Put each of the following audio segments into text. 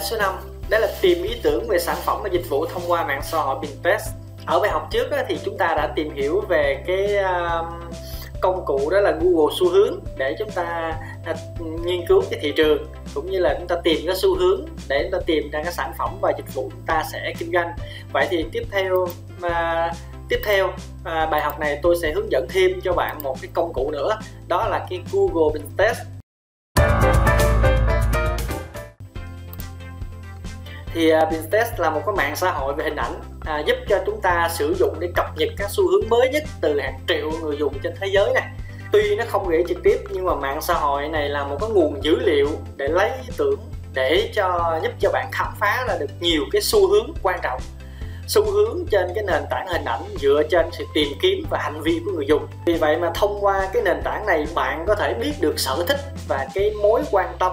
Bài số 5 đó là tìm ý tưởng về sản phẩm và dịch vụ thông qua mạng xã hội Pinterest. Ở bài học trước thì chúng ta đã tìm hiểu về cái um, công cụ đó là Google xu hướng để chúng ta à, nghiên cứu cái thị trường cũng như là chúng ta tìm cái xu hướng để chúng ta tìm ra cái sản phẩm và dịch vụ chúng ta sẽ kinh doanh. Vậy thì tiếp theo mà tiếp theo à, bài học này tôi sẽ hướng dẫn thêm cho bạn một cái công cụ nữa đó là cái Google Pinterest thì à, uh, Pinterest là một cái mạng xã hội về hình ảnh à, giúp cho chúng ta sử dụng để cập nhật các xu hướng mới nhất từ hàng triệu người dùng trên thế giới này. Tuy nó không gửi trực tiếp nhưng mà mạng xã hội này là một cái nguồn dữ liệu để lấy ý tưởng để cho giúp cho bạn khám phá ra được nhiều cái xu hướng quan trọng. Xu hướng trên cái nền tảng hình ảnh dựa trên sự tìm kiếm và hành vi của người dùng. Vì vậy mà thông qua cái nền tảng này bạn có thể biết được sở thích và cái mối quan tâm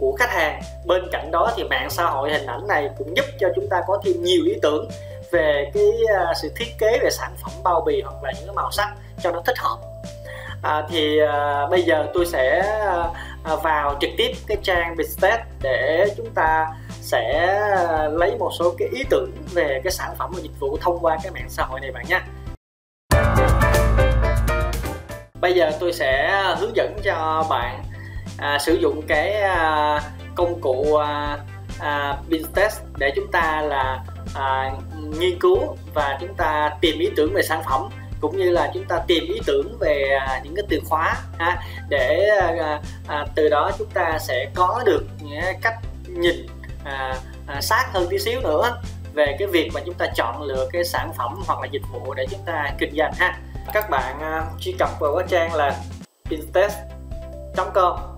của khách hàng. Bên cạnh đó thì mạng xã hội hình ảnh này cũng giúp cho chúng ta có thêm nhiều ý tưởng về cái à, sự thiết kế về sản phẩm bao bì hoặc là những cái màu sắc cho nó thích hợp. À, thì à, bây giờ tôi sẽ à, vào trực tiếp cái trang Pinterest để chúng ta sẽ à, lấy một số cái ý tưởng về cái sản phẩm và dịch vụ thông qua cái mạng xã hội này bạn nhé bây giờ tôi sẽ hướng dẫn cho bạn à, sử dụng cái à, công cụ à, à, Pinterest để chúng ta là à, nghiên cứu và chúng ta tìm ý tưởng về sản phẩm cũng như là chúng ta tìm ý tưởng về à, những cái từ khóa ha, để à, à, từ đó chúng ta sẽ có được những cách nhìn à, à, sát hơn tí xíu nữa về cái việc mà chúng ta chọn lựa cái sản phẩm hoặc là dịch vụ để chúng ta kinh doanh ha. Các bạn à, truy cập vào cái trang là pinterest.com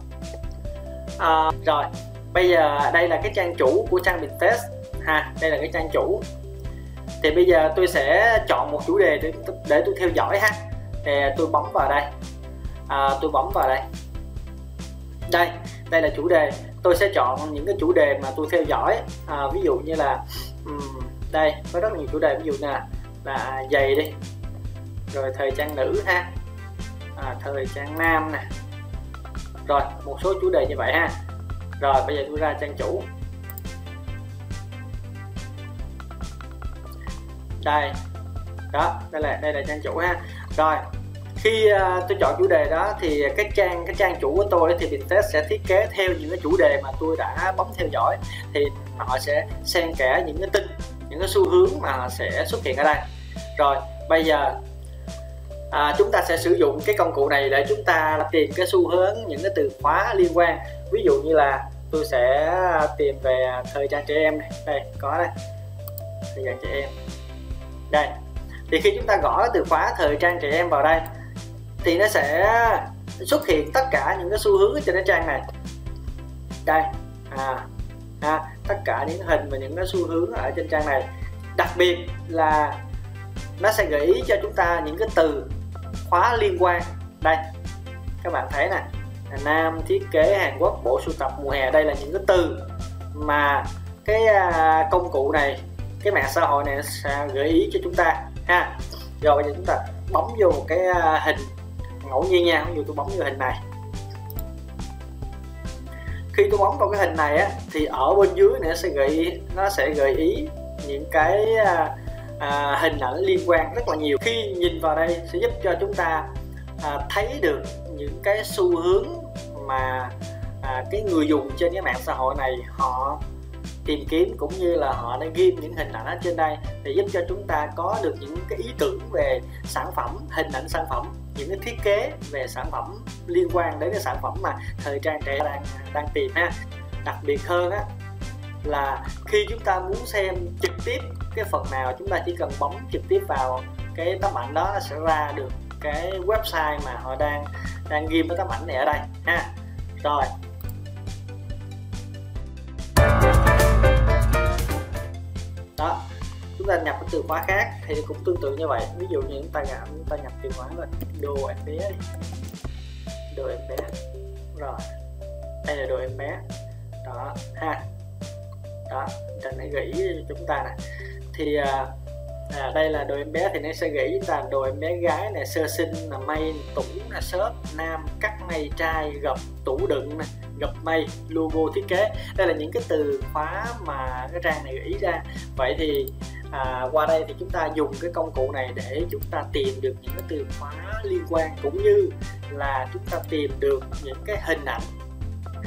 à, rồi bây giờ đây là cái trang chủ của trang Pinterest ha đây là cái trang chủ. Thì bây giờ tôi sẽ chọn một chủ đề để để tôi theo dõi ha. Thì tôi bấm vào đây. À, tôi bấm vào đây. Đây đây là chủ đề. Tôi sẽ chọn những cái chủ đề mà tôi theo dõi. À, ví dụ như là um, đây có rất nhiều chủ đề. Ví dụ như là, là giày đi. Rồi thời trang nữ ha. À, thời trang nam nè rồi một số chủ đề như vậy ha. Rồi bây giờ tôi ra trang chủ. Đây đó đây là đây là trang chủ ha. Rồi khi uh, tôi chọn chủ đề đó thì cái trang cái trang chủ của tôi thì Pinterest sẽ thiết kế theo những cái chủ đề mà tôi đã bấm theo dõi. Thì họ sẽ xen kẽ những cái tin những cái xu hướng mà họ sẽ xuất hiện ở đây. Rồi bây giờ à, chúng ta sẽ sử dụng cái công cụ này để chúng ta tìm cái xu hướng những cái từ khóa liên quan. Ví dụ như là tôi sẽ tìm về thời trang trẻ em này. Đây có đây. Thời trang trẻ em. Đây. Thì khi chúng ta gõ từ khóa thời trang trẻ em vào đây thì nó sẽ xuất hiện tất cả những cái xu hướng trên cái trang này. Đây. À, à tất cả những hình và những cái xu hướng ở trên trang này. Đặc biệt là nó sẽ gợi ý cho chúng ta những cái từ khóa liên quan. Đây các bạn thấy nè nam thiết kế hàn quốc bộ sưu tập mùa hè đây là những cái từ mà cái à, công cụ này cái mạng xã hội này sẽ gợi ý cho chúng ta ha. Rồi bây giờ chúng ta bấm vô một cái à, hình ngẫu nhiên nha ví dụ tôi bấm vô hình này. Khi tôi bấm vào cái hình này á thì ở bên dưới này nó sẽ gợi ý, nó sẽ gợi ý những cái à, à, hình ảnh liên quan rất là nhiều. Khi nhìn vào đây sẽ giúp cho chúng ta à, thấy được những cái xu hướng mà à, cái người dùng trên cái mạng xã hội này họ tìm kiếm cũng như là họ đã ghim những hình ảnh ở trên đây để giúp cho chúng ta có được những cái ý tưởng về sản phẩm hình ảnh sản phẩm những cái thiết kế về sản phẩm liên quan đến cái sản phẩm mà thời trang trẻ đang đang tìm ha. Đặc biệt hơn á là khi chúng ta muốn xem trực tiếp cái phần nào chúng ta chỉ cần bấm trực tiếp vào cái tấm ảnh đó nó sẽ ra được cái website mà họ đang đang ghi cái tấm ảnh này ở đây, ha. Rồi. Đó, chúng ta nhập cái từ khóa khác thì cũng tương tự như vậy. Ví dụ như chúng ta gặp chúng ta nhập từ khóa là đồ em bé. Đi đồ em bé. Rồi. Đây là đồ em bé. Đó, ha. Đó trần hãy gợi ý cho chúng ta nè thì à, à, đây là đồ em bé thì nó sẽ gửi là đồ em bé gái này sơ sinh là may tủ là sớt nam cắt may trai gập tủ đựng này gập may logo thiết kế. Đây là những cái từ khóa mà cái trang này gợi ý ra. Vậy thì à, qua đây thì chúng ta dùng cái công cụ này để chúng ta tìm được những cái từ khóa liên quan cũng như là chúng ta tìm được những cái hình ảnh.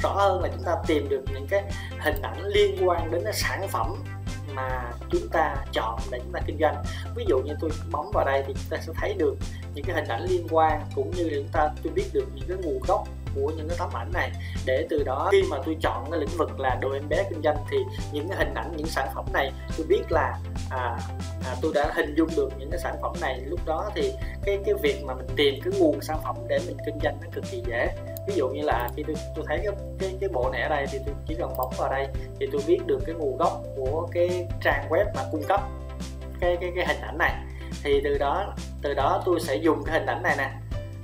Rõ hơn là chúng ta tìm được những cái hình ảnh liên quan đến cái sản phẩm mà chúng ta chọn để chúng ta kinh doanh. Ví dụ như tôi bấm vào đây thì chúng ta sẽ thấy được những cái hình ảnh liên quan cũng như là chúng ta tôi biết được những cái nguồn gốc của những cái tấm ảnh này. Để từ đó khi mà tôi chọn cái lĩnh vực là đồ em bé kinh doanh thì những cái hình ảnh những sản phẩm này tôi biết là à, à, tôi đã hình dung được những cái sản phẩm này. Lúc đó thì cái cái việc mà mình tìm cái nguồn sản phẩm để mình kinh doanh nó cực kỳ dễ ví dụ như là khi tôi tôi thấy cái cái cái bộ này ở đây thì tôi chỉ cần bấm vào đây thì tôi biết được cái nguồn gốc của cái trang web mà cung cấp cái cái cái hình ảnh này. Thì từ đó từ đó tôi sẽ dùng cái hình ảnh này nè.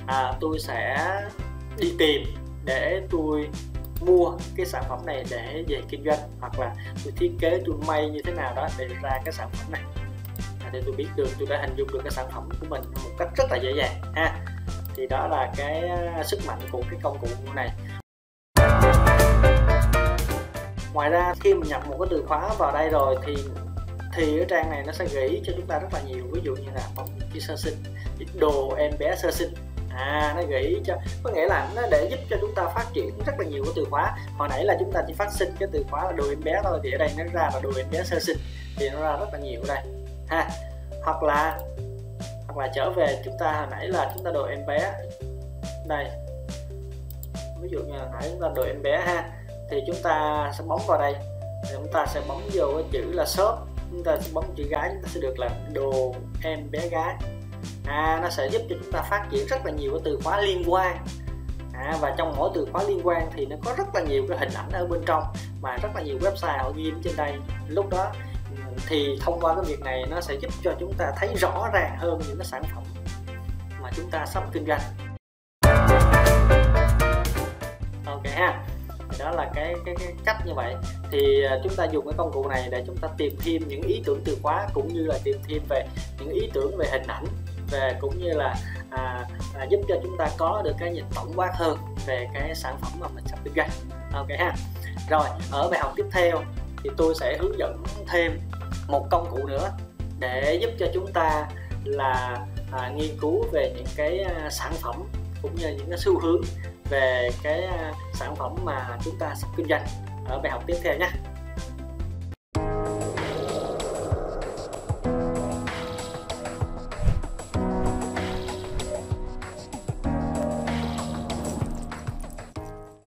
À, tôi sẽ đi tìm để tôi mua cái sản phẩm này để về kinh doanh hoặc là tôi thiết kế tôi may như thế nào đó để ra cái sản phẩm này. À, để tôi biết được tôi đã hình dung được cái sản phẩm của mình một cách rất là dễ dàng ha thì đó là cái à, sức mạnh của cái công cụ này. Ngoài ra, khi mình nhập một cái từ khóa vào đây rồi thì thì cái trang này nó sẽ gợi ý cho chúng ta rất là nhiều. Ví dụ như là phòng chi sơ sinh đồ em bé sơ sinh. À nó gợi ý cho, có nghĩa là nó để giúp cho chúng ta phát triển rất là nhiều cái từ khóa. Hồi nãy là chúng ta chỉ phát sinh cái từ khóa là đồ em bé thôi, thì ở đây nó ra là đồ em bé sơ sinh. Thì nó ra rất là nhiều đây, ha. Hoặc là hoặc là trở về chúng ta hồi nãy là chúng ta đồ em bé. Đây. Ví dụ như hồi nãy chúng ta đồ em bé ha. Thì chúng ta sẽ bấm vào đây. Thì chúng ta sẽ bấm vô cái chữ là shop. Chúng ta sẽ bấm chữ gái chúng ta sẽ được là đồ em bé gái. À, nó sẽ giúp cho chúng ta phát triển rất là nhiều cái từ khóa liên quan. À, và trong mỗi từ khóa liên quan thì nó có rất là nhiều cái hình ảnh ở bên trong mà rất là nhiều website họ ghi trên đây. Lúc đó thì thông qua cái việc này nó sẽ giúp cho chúng ta thấy rõ ràng hơn những cái sản phẩm mà chúng ta sắp kinh doanh. Ok ha đó là cái, cái cái cách như vậy. Thì à, chúng ta dùng cái công cụ này để chúng ta tìm thêm những ý tưởng từ khóa cũng như là tìm thêm về những ý tưởng về hình ảnh về cũng như là à, à, giúp cho chúng ta có được cái nhìn tổng quát hơn về cái sản phẩm mà mình sắp kinh doanh. Ok ha rồi ở bài học tiếp theo thì tôi sẽ hướng dẫn thêm một công cụ nữa để giúp cho chúng ta là à, nghiên cứu về những cái à, sản phẩm cũng như những cái xu hướng về cái à, sản phẩm mà chúng ta sắp kinh doanh ở bài học tiếp theo nhé.